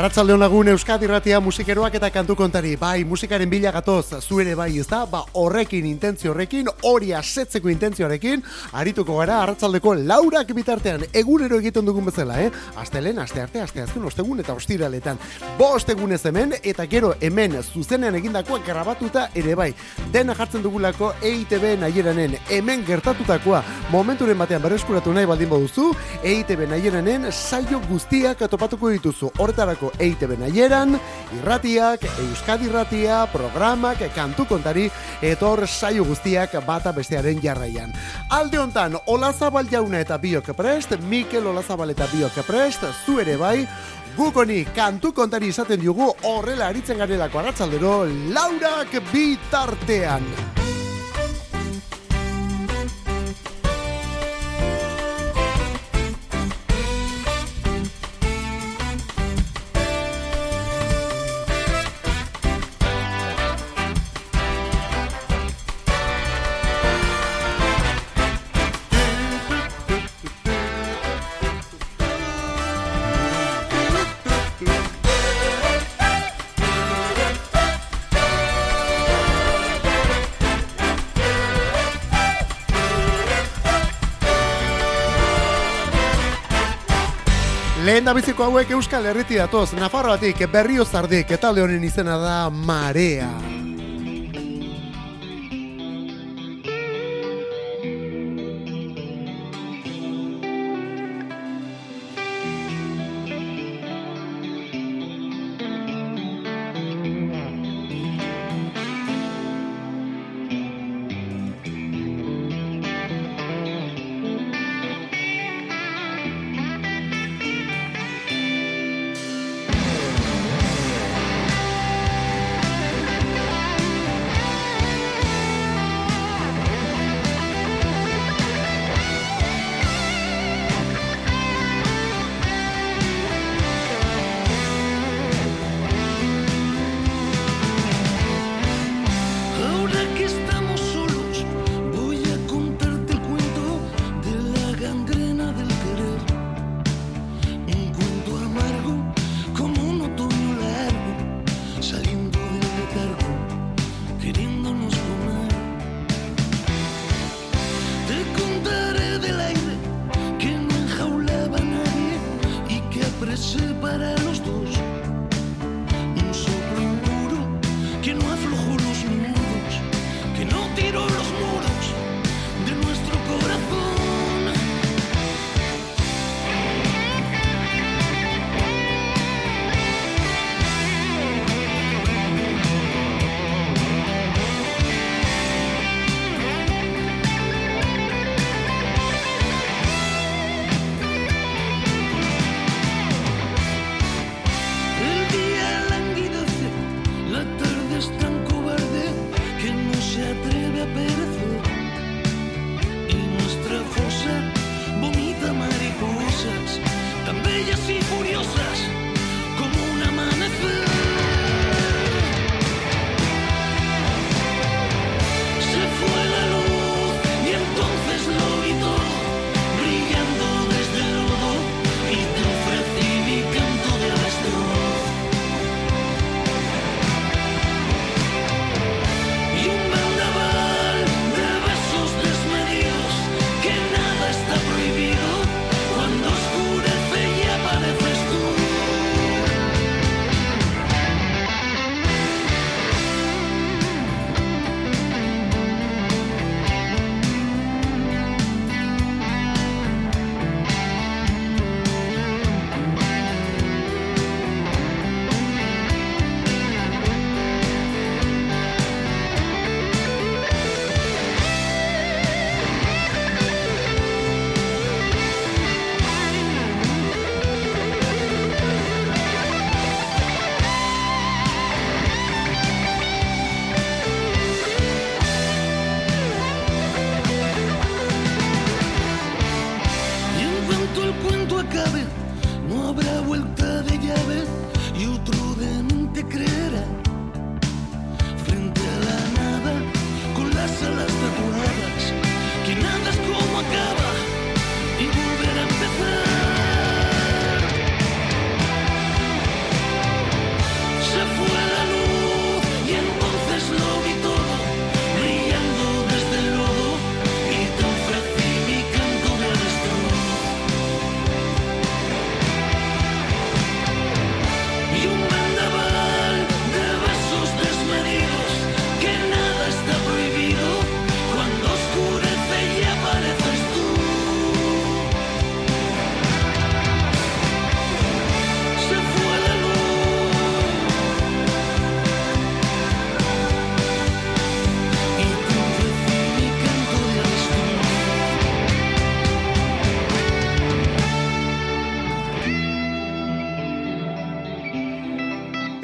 Arratzalde honagun Euskadi Ratia musikeroak eta kantu kontari. Bai, musikaren bila gatoz, zuere bai, ez? Ba, horrekin, intentzio horrekin, hori asetzeko intentzioarekin, arituko gara arratzaldeko laurak bitartean, egunero egiten dugun bezala, eh? Astelen, aste arte, aste azken, ostegun eta ostiraletan. Bost egunez hemen, eta gero hemen zuzenean egindakoa grabatuta ere bai. Dena jartzen dugulako EITB nahiranen, hemen gertatutakoa, momenturen batean berreskuratu nahi baldin baduzu, EITB nahiranen saio guztiak topatuko dituzu. Horretarako EITB nahieran, irratiak, euskadi irratia, programak, kantu kontari, etor saio guztiak bata bestearen jarraian. Alde hontan, Olazabal jauna eta biok prest, Mikel Olazabal eta biok prest, zu ere bai, Gukoni kantu kontari izaten dugu horrela aritzen garelako arratzaldero Laurak bitartean. Lehen da biziko hauek Euskal Herriti datoz, Nafarroatik, Berriozardik, eta honen izena da Marea.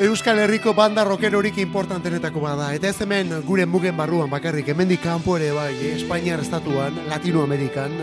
Euskal Herriko banda rokerorik importantenetako bada. Eta ez hemen gure mugen barruan bakarrik, hemendik kanpo ere bai? Espainiar estatuan, Latinoamerikan,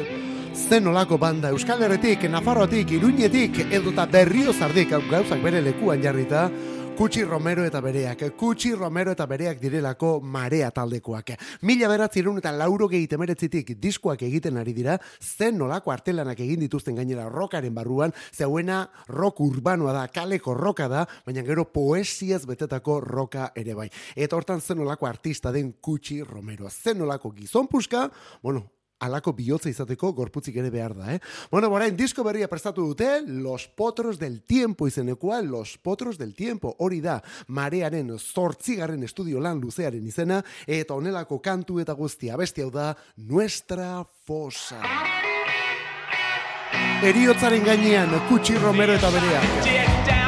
zen olako banda Euskal Herretik, Nafarroatik, Iruñetik, edota berrio zardik gauzak bere lekuan jarrita, Kutsi Romero eta bereak, Kutsi Romero eta bereak direlako marea taldekoak. Mila beratzerun eta lauro gehi meretzitik diskoak egiten ari dira, zen nolako artelanak egin dituzten gainera rokaren barruan, zeuena rock urbanoa da, kaleko roka da, baina gero poesiaz betetako roka ere bai. Eta hortan zen nolako artista den Kutsi Romero. Zen nolako gizon puska, bueno, alako bihotza izateko gorputzik ere behar da, eh? Bueno, borain, disko berria prestatu dute, Los Potros del Tiempo izenekua, Los Potros del Tiempo, hori da, marearen zortzigarren estudio lan luzearen izena, eta onelako kantu eta guztia, besti hau da, Nuestra Fosa. Eriotzaren gainean, Kutsi Romero eta bereak.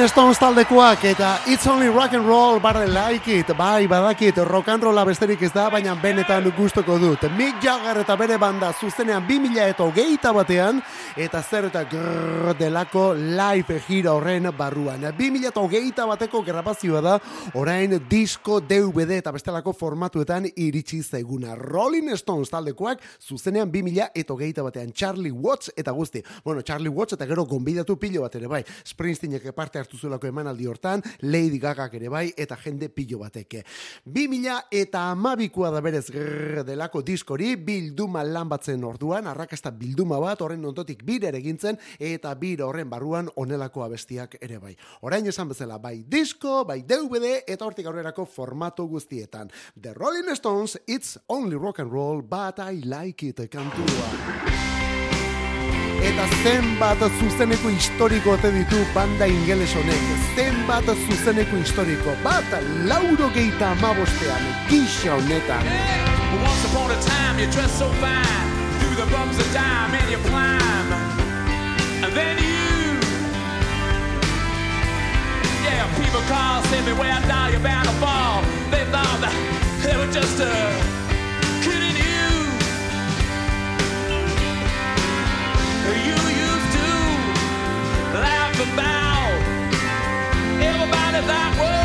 Rolling Stones taldekoak eta It's Only Rock and Roll barre like it, bai badakit rock and rolla besterik ez da, baina benetan gustoko dut. Mick Jagger eta bere banda zuzenean 2000 eta hogeita batean, eta zer eta grrr delako live gira horren barruan. 2000 eta hogeita bateko grabazioa da, orain disco DVD eta bestelako formatuetan iritsi zaiguna. Rolling Stones taldekoak zuzenean 2000 eta hogeita batean Charlie Watts eta guzti. Bueno, Charlie Watts eta gero gonbidatu pilo bat ere bai. Springsteenek parte hartu zuelako emanaldi hortan, Lady Gaga ere bai, eta jende pilo bateke. 2000 eta amabikoa da berez grrr delako diskori, bilduma lan batzen orduan, arrakasta bilduma bat, horren ontotik bir ere gintzen, eta bir horren barruan onelako abestiak ere bai. Orain esan bezala, bai disko, bai DVD, eta hortik aurrerako formatu guztietan. The Rolling Stones, it's only rock and roll, but I like it, kantua. Eta zenbat zuzeneko historiko te ditu banda ingeles honek. Zenbat zuzeneko historiko. Bat lauro geita amabostean. Gisa honetan. Once upon a time you dress so fine the bumps of time and you climb. And then you Yeah, people call, say me where now you're bound to fall. They thought that they were just a kidding you. You used to laugh about everybody that was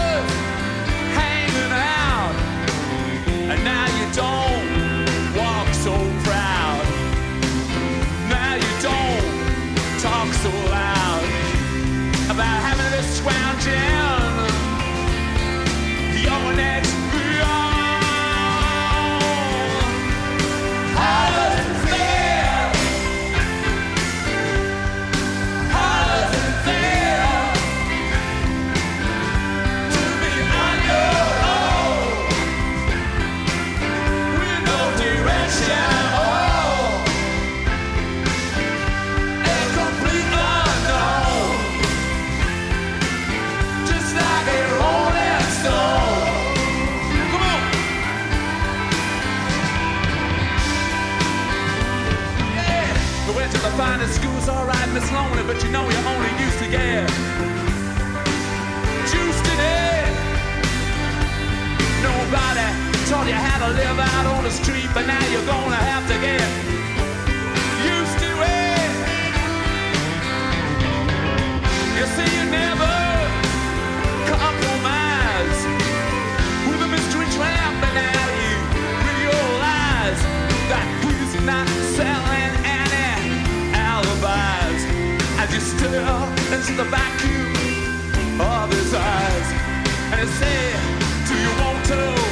to schools, alright, Miss Lonely, but you know you're only used to get juiced in it. Nobody taught you how to live out on the street, but now you're gonna have to get stare the vacuum of his eyes and you say, Do you want to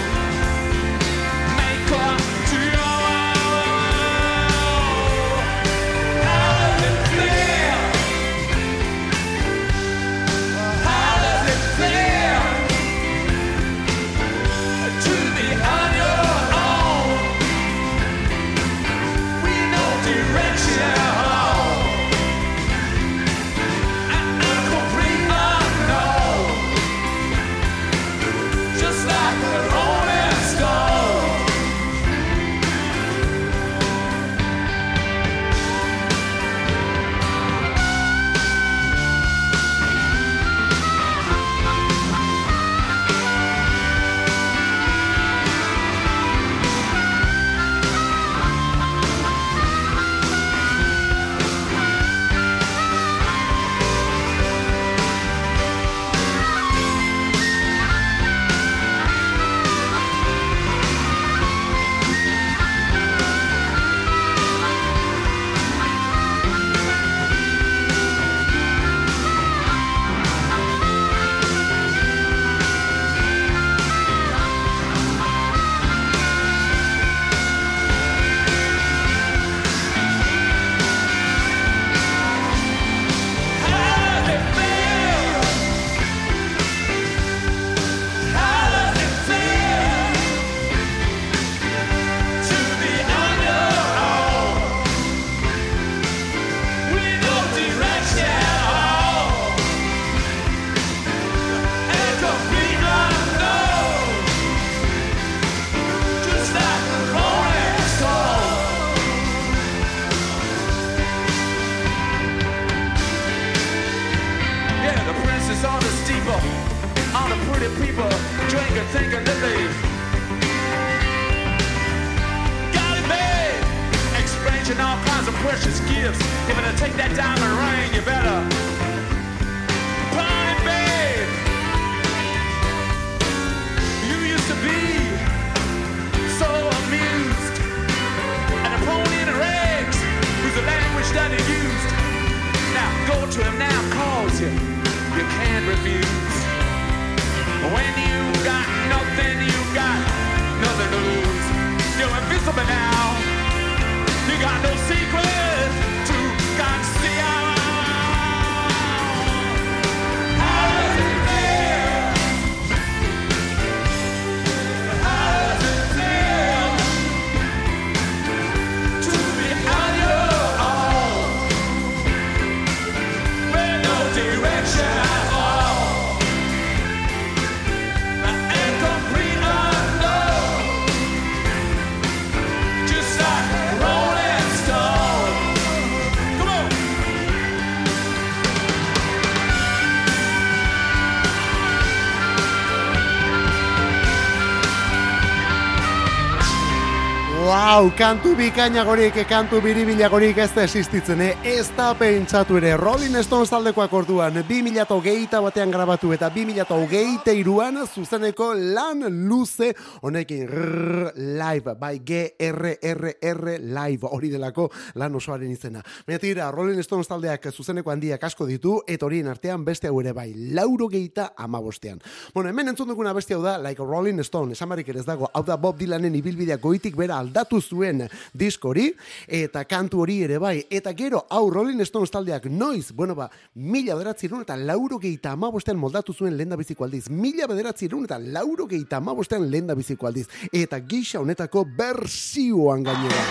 Wow, kantu bikainagorik, kantu biribilagorik ez da existitzen, eh? ez da pentsatu ere. Rolling Stones taldekoak orduan, 2008 batean grabatu eta 2008 iruan zuzeneko lan luze honekin rrr, live, bai GRRR live hori delako lan osoaren izena. Baina tira, Rolling Stones taldeak zuzeneko handiak asko ditu, eta horien artean beste hau ere bai, lauro geita amabostean. Bueno, hemen entzun duguna beste hau da, like Rolling Stone, esan barik ere ez dago, hau da Bob Dylanen ibilbidea goitik bera aldatu zuen diskori, eta kantu hori ere bai, eta gero, hau Rolling Stones taldeak noiz, bueno ba, mila bederatzi eta lauro geita amabostean moldatu zuen lehen da biziko aldiz, mila bederatzi eta lauro geita amabostean lehen da biziko aldiz, eta gisa honetako berzioan gainera.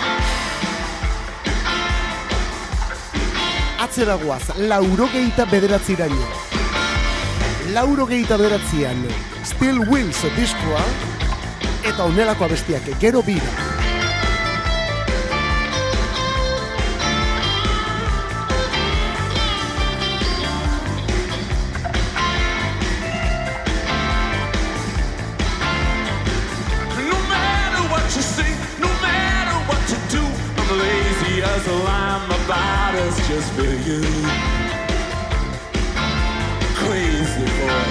Atzera guaz, lauro geita bederatzi iraino. Lauro geita bederatzian, Still Wills diskoa, eta onelako abestiak gero bira. Just for you. Crazy boy.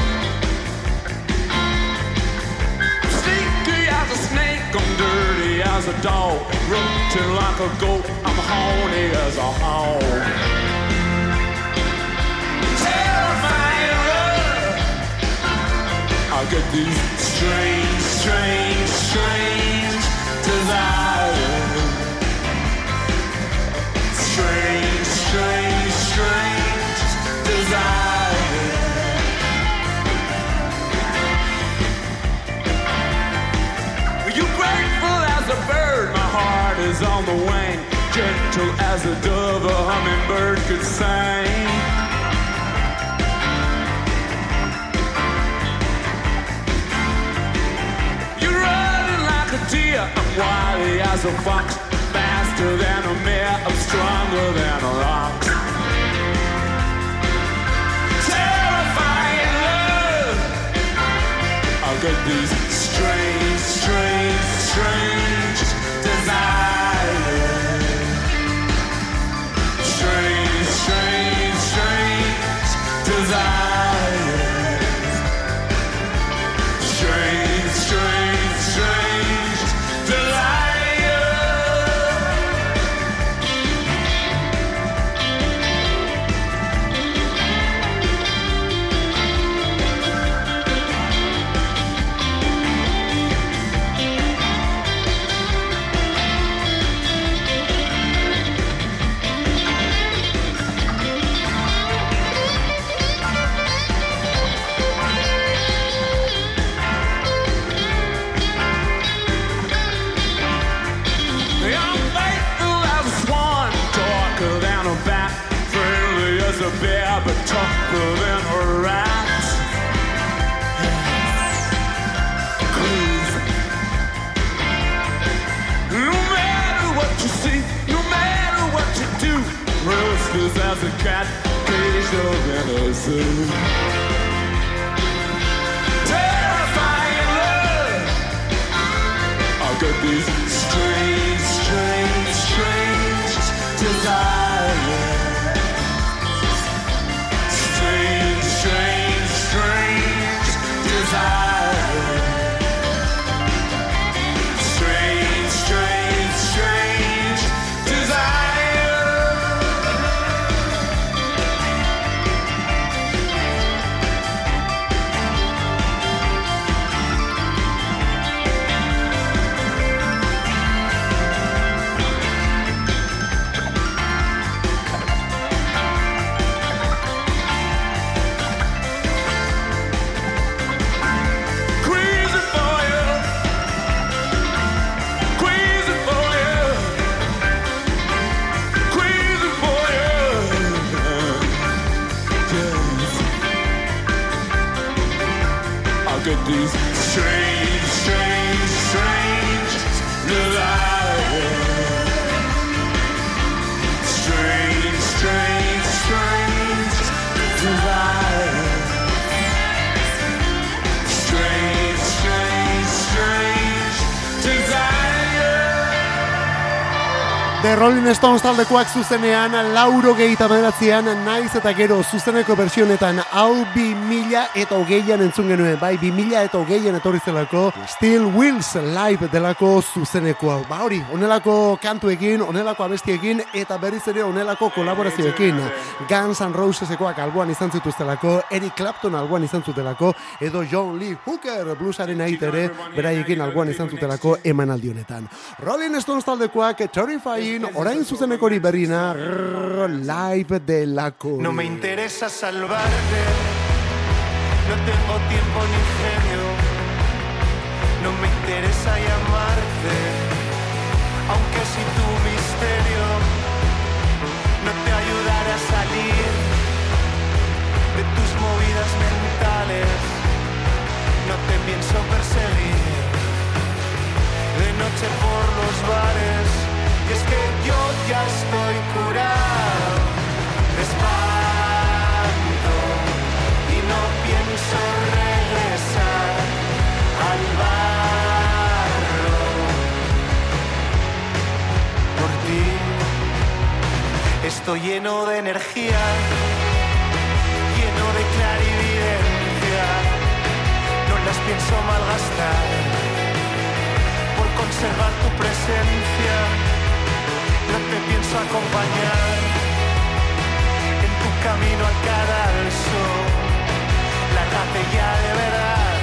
Sneaky as a snake, I'm dirty as a dog. Rotten like a goat, I'm horny as a hog. Terrifying love. I get these strange, strange, strange Gentle as a dove, a hummingbird could sing. You're running like a deer, I'm wily as a fox, faster than a mare, I'm stronger than a rock. Terrifying love. I'll get these alive. The Rolling Stones taldekoak zuzenean lauro gehieta bederatzean naiz eta gero zuzeneko versionetan hau bi mila eta hogeian entzun genuen. Bai bi mila eta hogeian etorri zelako Still Wheels live delako zuzeneko hau. Ba hori onelako kantuekin onelako abestiekin eta berriz ere onelako kolaborazioekin. Guns N' Rosesekoak alboan izan zituztelako Eric Clapton alboan izan zutelako edo John Lee Hooker bluesaren ait ere beraiekin alboan izan zutelako emanaldi honetan. Rolling Stones taldekoak Terrifying orain zuzeneko hori berrina rrr, live delako No me interesa salvarte, no tengo tiempo ni ingenio, no me interesa llamarte, aunque si tu misterio no te ayudara a salir de tus movidas mentales, no te pienso perseguir de noche por los bares, es que yo ya estoy curado de espanto y no pienso regresar al barro por ti. Estoy lleno de energía, lleno de clarividencia, no las pienso malgastar por conservar tu presencia. Acompañar en tu camino al cadalso. Lárgate ya de verdad.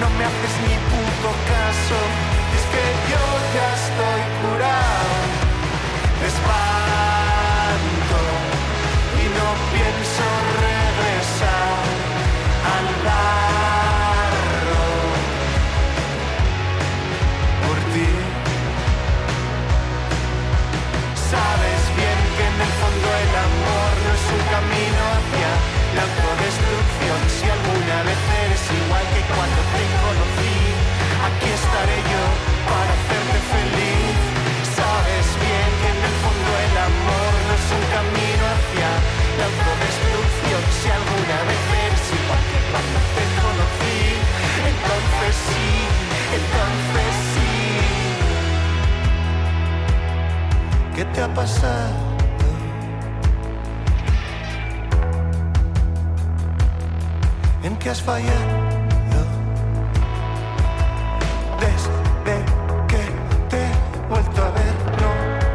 No me haces ni puto caso. Es que yo ya estoy te ha pasado? ¿En qué has fallado? Desde que te he vuelto a ver, no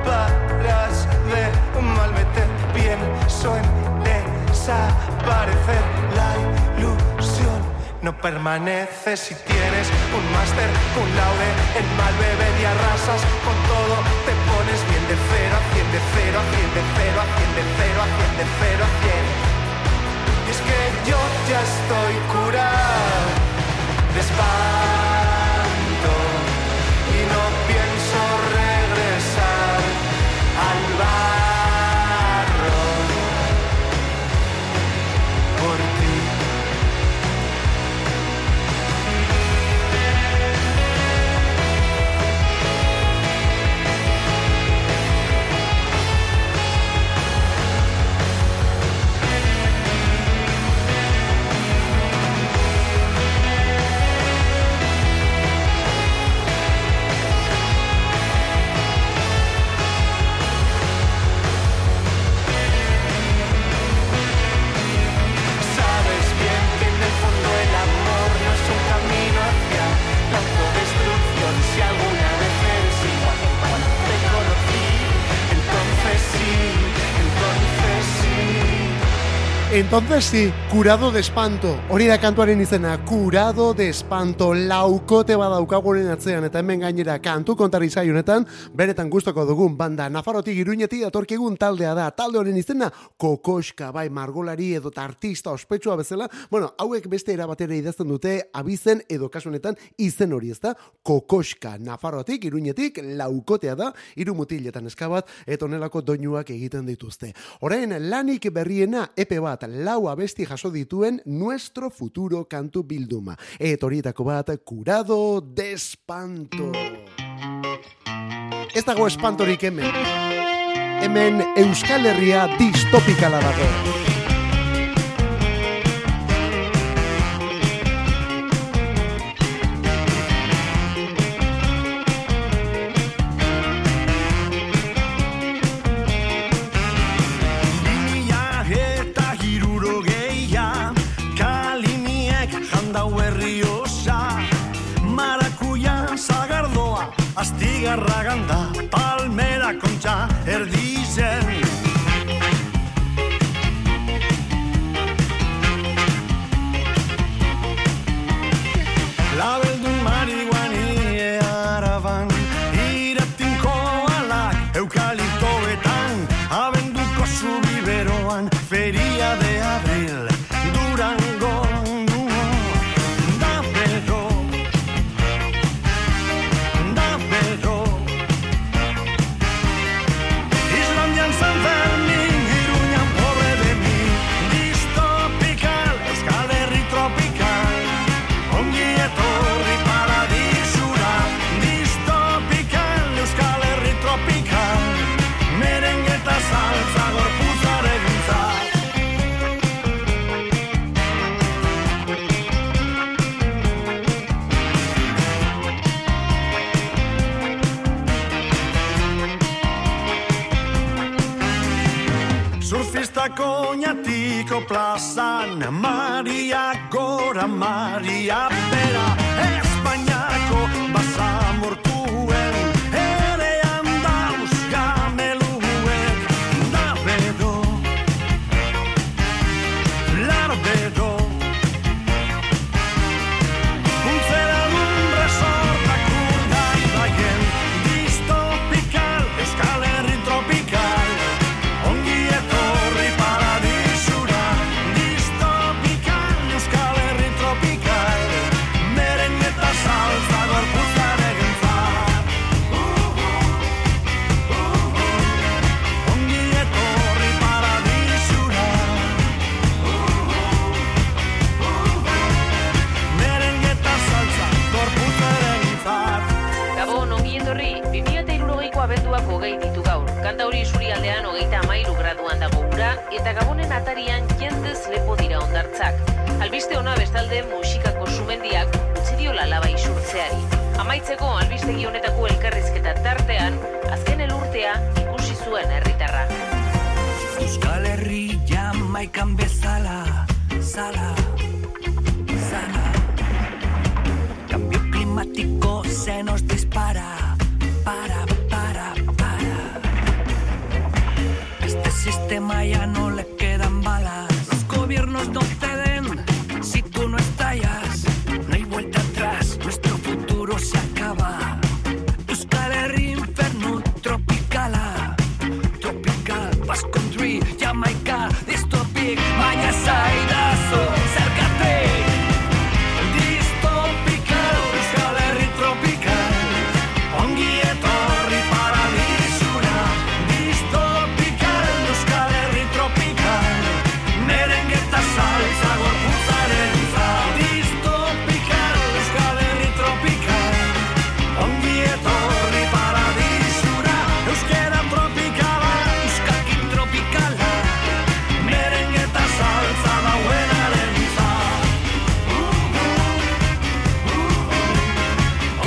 paras de malmeter. Pienso en desaparecer. La ilusión no permanece si tienes un máster, un laude en mal beber y arrasas con todo. Te pones bien de cero a cien, de cero a cien, de cero a cien, de cero a cien, de cero a cien. Y es que yo ya estoy curado de espanto Entonces sí, curado de espanto. Hori da kantuaren izena, curado de espanto. Laukote badaukaguren atzean eta hemen gainera kantu kontari honetan, beretan gustoko dugun banda Nafarotik iruñeti datorkigun taldea da. Talde horren izena, kokoska, bai, margolari edo artista ospetsua bezala. Bueno, hauek beste erabatera idazten dute, abizen edo kasu honetan izen hori ez da, kokoska, Nafarotik iruñetik, laukotea da, iru mutiletan eskabat, eta onelako doinuak egiten dituzte. Orain, lanik berriena epe bat, lau abesti jaso dituen nuestro futuro kantu bilduma. Eta horietako bat, curado de espanto. Ez dago espantorik hemen. Hemen Euskal Herria distopikala dago. Ganda Palmera kontxa erdizen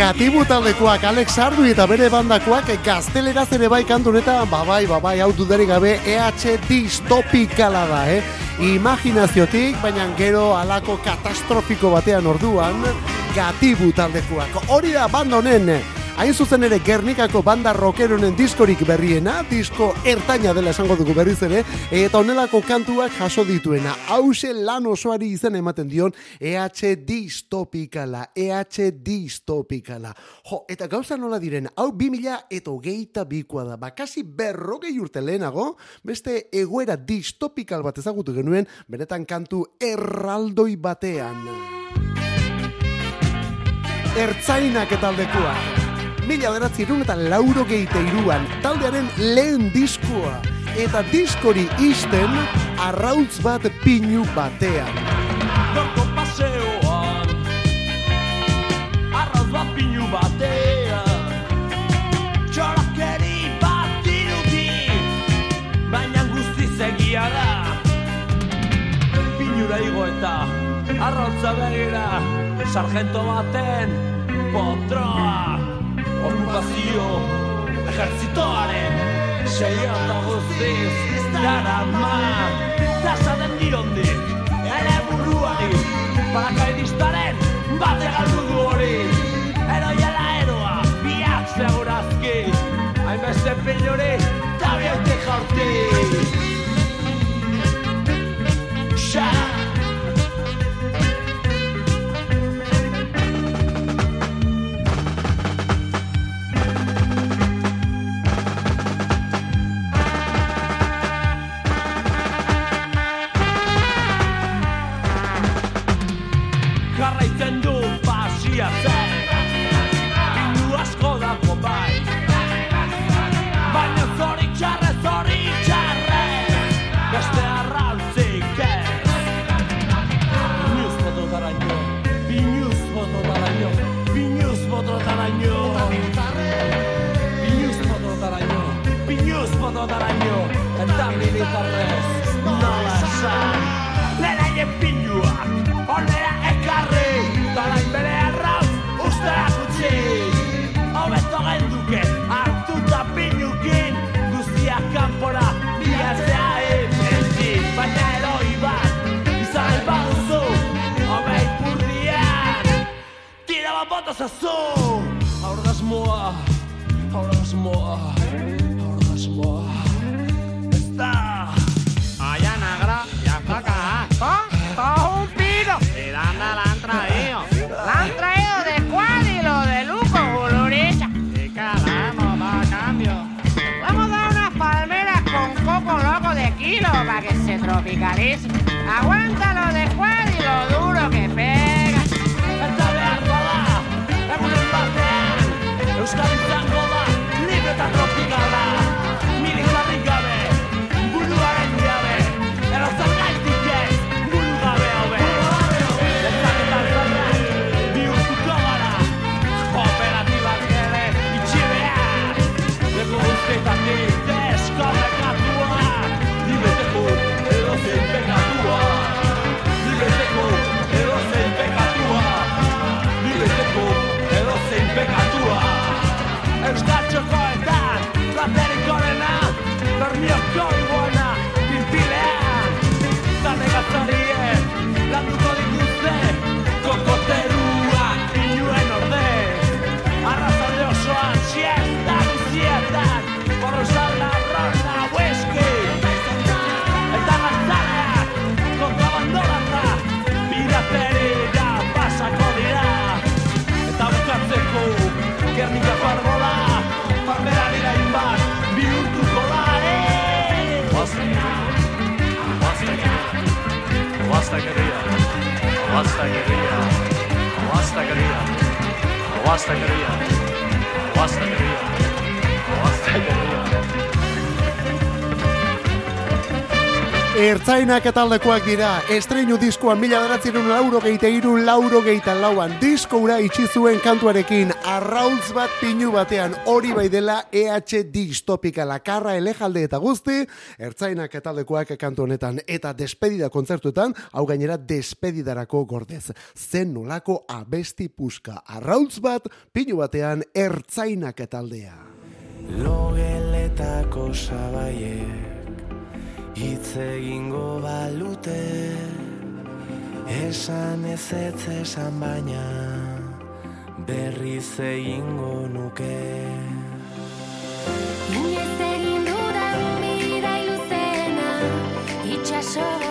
Katibu taldekoak Alex Ardu eta bere bandakoak gazteleraz ere bai kantu honetan, babai, babai, hau dudarik gabe EH distopikala da, eh? Imaginaziotik, baina gero alako katastrofiko batean orduan, gatibu taldekoak. Hori da banda honen Hain zuzen ere Gernikako banda rockeronen diskorik berriena, disko ertaina dela esango dugu berriz ere, eta honelako kantuak jaso dituena. Hause lan osoari izen ematen dion EH distopikala, EH distopikala. Jo, eta gauza nola diren, hau 2000 eta hogeita bikoa da, bakasi berrogei urte lehenago, beste egoera distopikal bat ezagutu genuen, benetan kantu erraldoi batean. Ertzainak eta aldekoa. Mila beratzi irun eta lauro geite iruan, taldearen lehen diskoa. Eta diskori isten arrautz bat pinu batean. Gaurko paseoan Arrauz bat pinu batean Txorakeri bat iruti Baina guztiz egia da Pinura igo eta arrautza begira Sargento baten potroa Okupazio ejertzitoaren Seia eta guztiz darama Tasa den dirondik ere buruari Paracaidistaren bate galdu Ertzainak eta aldekoak dira, estreinu diskoan mila beratzerun lauro geite iru lauro geita lauan, disko ura itxi zuen kantuarekin, arrautz bat pinu batean, hori bai dela EH distopika, lakarra elejalde eta guzti, ertzainak eta aldekoak kantu honetan, eta despedida kontzertuetan, hau gainera despedidarako gordez. Zen nolako abesti puska, arrautz bat pinu batean, ertzainak eta aldea. Logeletako sabaiek hitz egingo balute Esan ez ez esan baina berriz egingo nuke. Inoiz egin dudan bidai luzena, itxaso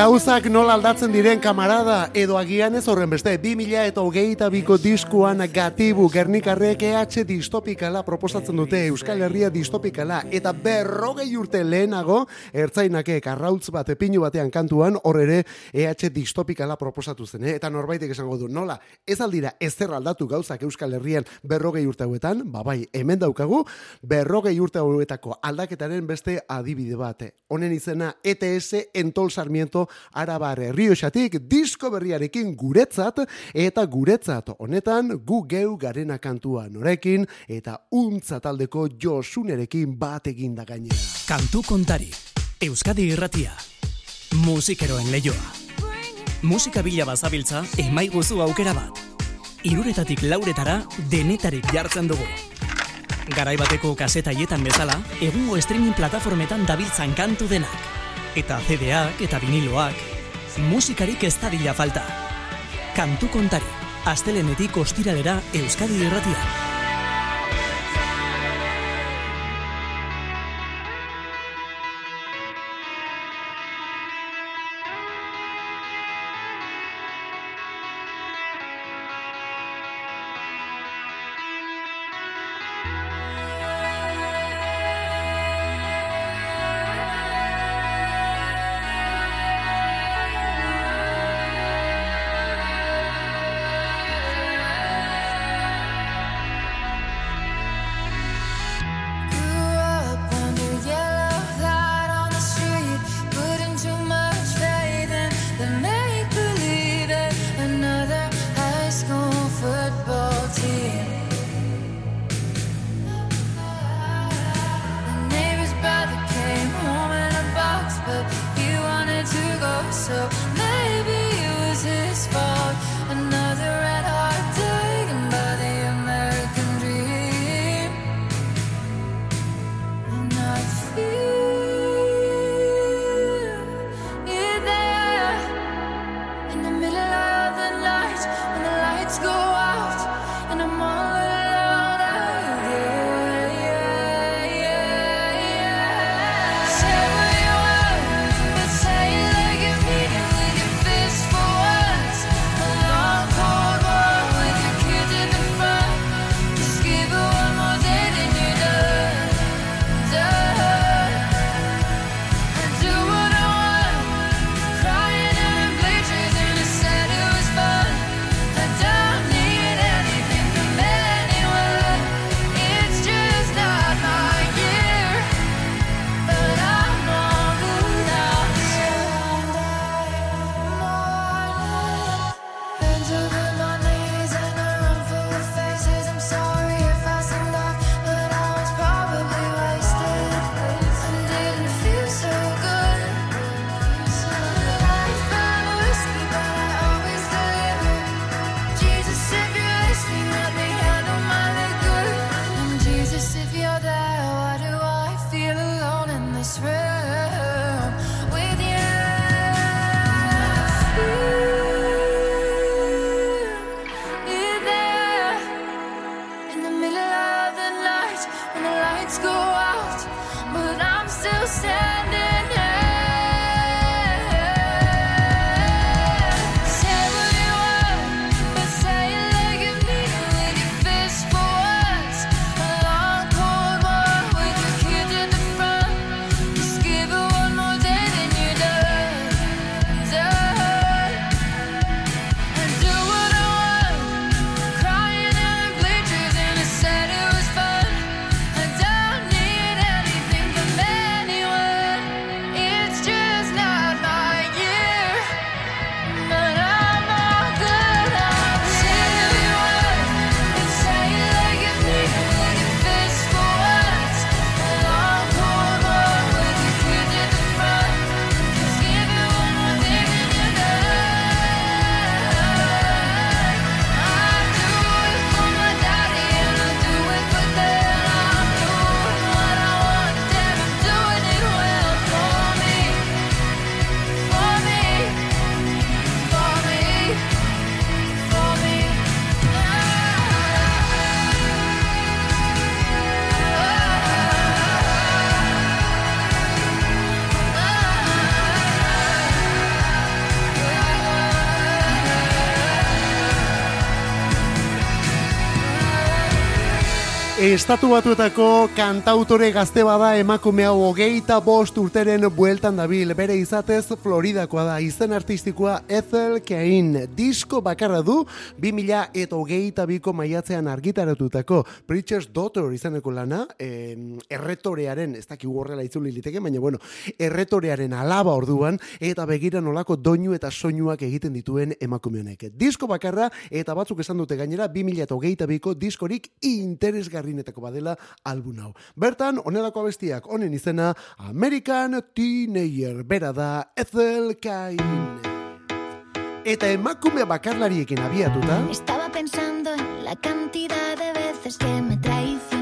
Gauzak nola aldatzen diren kamarada edo agian ez horren beste 2000 eta hogeita biko diskuan gatibu Gernikarrek EH distopikala proposatzen dute Euskal Herria distopikala eta berrogei urte lehenago ertzainake karrautz bat epinu batean kantuan hor ere EH distopikala proposatu zen eh? eta norbaitek esango du nola ez aldira ezer aldatu gauzak Euskal Herrian berrogei urte hauetan ba bai hemen daukagu berrogei urte hauetako aldaketaren beste adibide bat honen izena ETS Entol Sarmiento Arabar Rioxatik disko berriarekin guretzat eta guretzat honetan gu geu garena kantua norekin eta untza taldeko Josunerekin bat eginda gainera. Kantu kontari. Euskadi irratia. Musikeroen leioa. Musika bila bazabiltza, emaiguzu aukera bat. Iruretatik lauretara denetarik jartzen dugu. Garai bateko kasetaietan bezala, egungo streaming plataformetan dabiltzan kantu denak. Eta CD-ak eta viniloak, musikarik ez dadila falta. Kantu kontari, astelenetik ostiralera Euskadi irratia. Estatu batuetako kantautore gazte bada emakume hau hogeita bost urteren bueltan dabil, bere izatez Floridakoa da, izen artistikoa Ethel Cain, disko bakarra du 2000 eta hogeita biko maiatzean argitaratutako Preacher's Daughter izaneko lana, eh, erretorearen, ez dakik horrela itzuli liteke, baina bueno, erretorearen alaba orduan, eta begira nolako doinu eta soinuak egiten dituen emakume honek. Disko bakarra, eta batzuk esan dute gainera 2000 eta hogeita biko diskorik interesgarri handienetako badela album hau. Bertan, onelako abestiak honen izena American Teenager, bera da Ethel Cain. Eta emakume bakarlariekin abiatuta... Estaba pensando en la cantidad de veces que me traicionó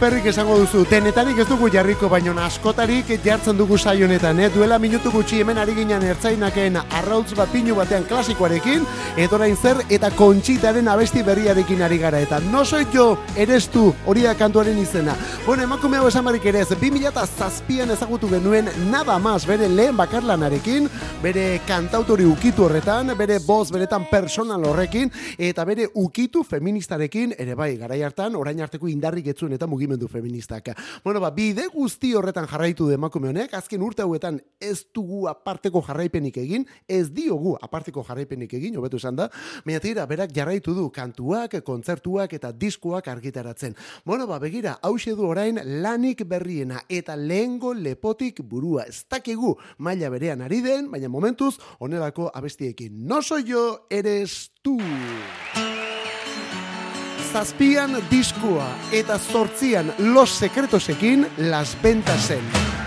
Alperrik esango duzu, denetarik ez dugu jarriko baino askotarik jartzen dugu saio honetan, eh? duela minutu gutxi hemen ari ginen ertzainaken arrautz bat pinu batean klasikoarekin, edorain zer eta kontxitaren abesti berriarekin ari gara, eta no soy jo, eres tu, hori da kantuaren izena. Bueno, emakume hau esan barik ere ez, 2007an ezagutu genuen nada más bere lehen bakarlanarekin, bere kantautori ukitu horretan, bere boz beretan personal horrekin, eta bere ukitu feministarekin, ere bai, garai hartan, orain arteko indarrik etzuen eta mugimendu feministak. Bueno, ba, bide guzti horretan jarraitu du emakume honek, azken urte hauetan ez dugu aparteko jarraipenik egin, ez diogu aparteko jarraipenik egin, hobetu esan da, baina tira, berak jarraitu du kantuak, kontzertuak eta diskoak argitaratzen. Bueno, ba, begira, hause du orain lanik berriena eta lehengo lepotik burua. Ez dakigu maila berean ari den, baina momentuz honelako abestiekin. No soy yo, eres tú. Zazpian diskoa eta zortzian Los Secretosekin Las Ventasen.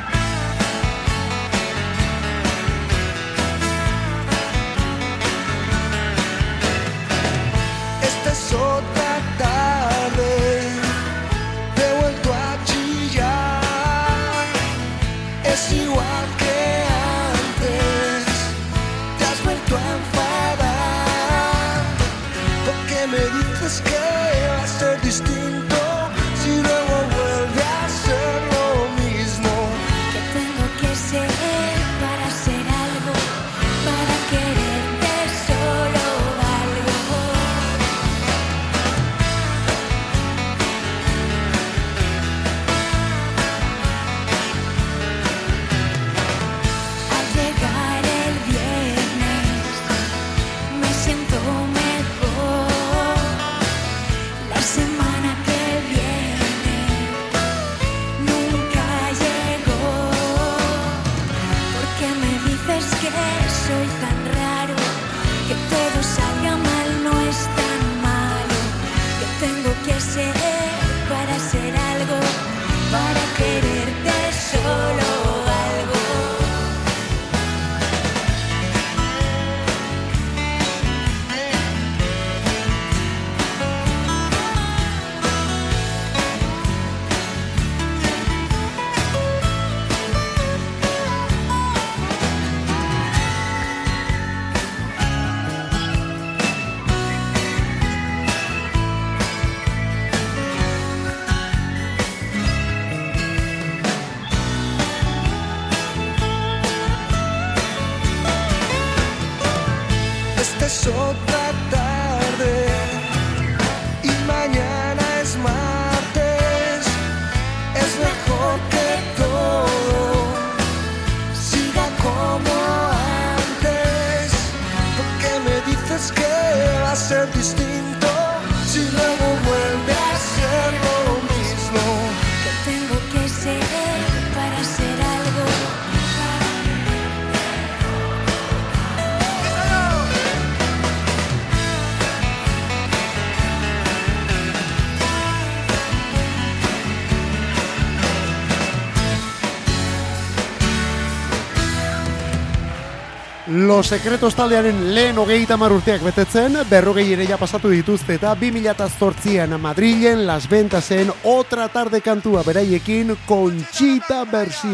Los Secretos taldearen lehen hogeita urteak betetzen, berrogei ere ja pasatu dituzte eta 2008an Madrilen, Las Ventasen, otra tarde kantua beraiekin, Conchita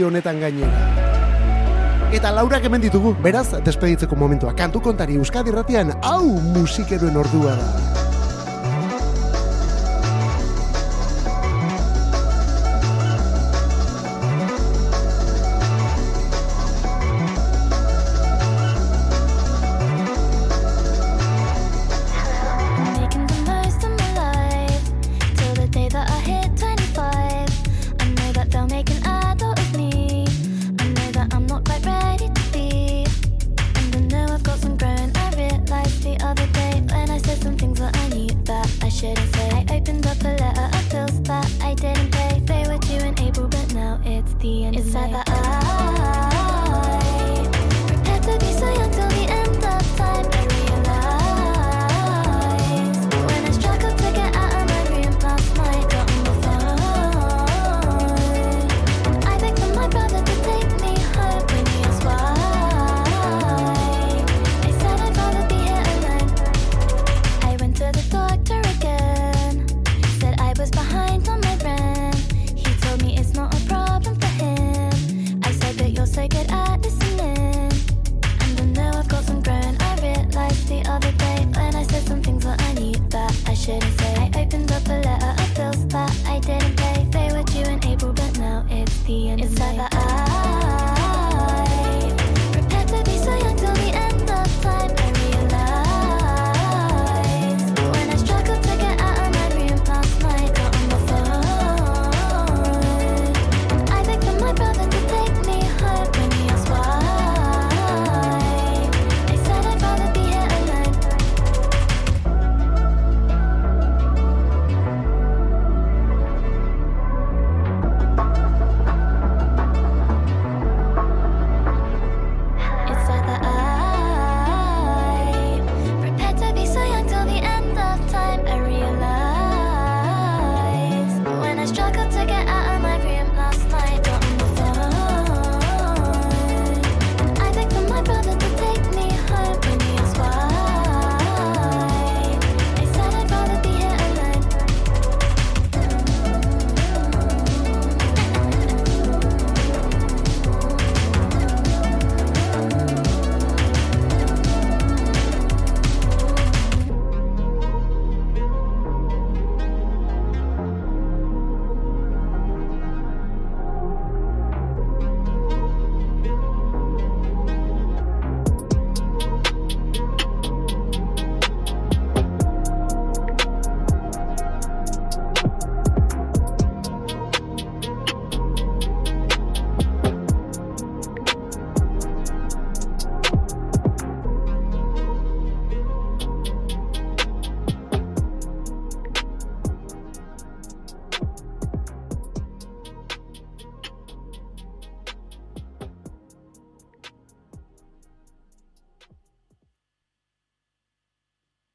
honetan gainera. Eta laurak hemen ditugu, beraz, despeditzeko momentua. Kantu kontari Euskadi Ratian, hau musikeroen ordua da.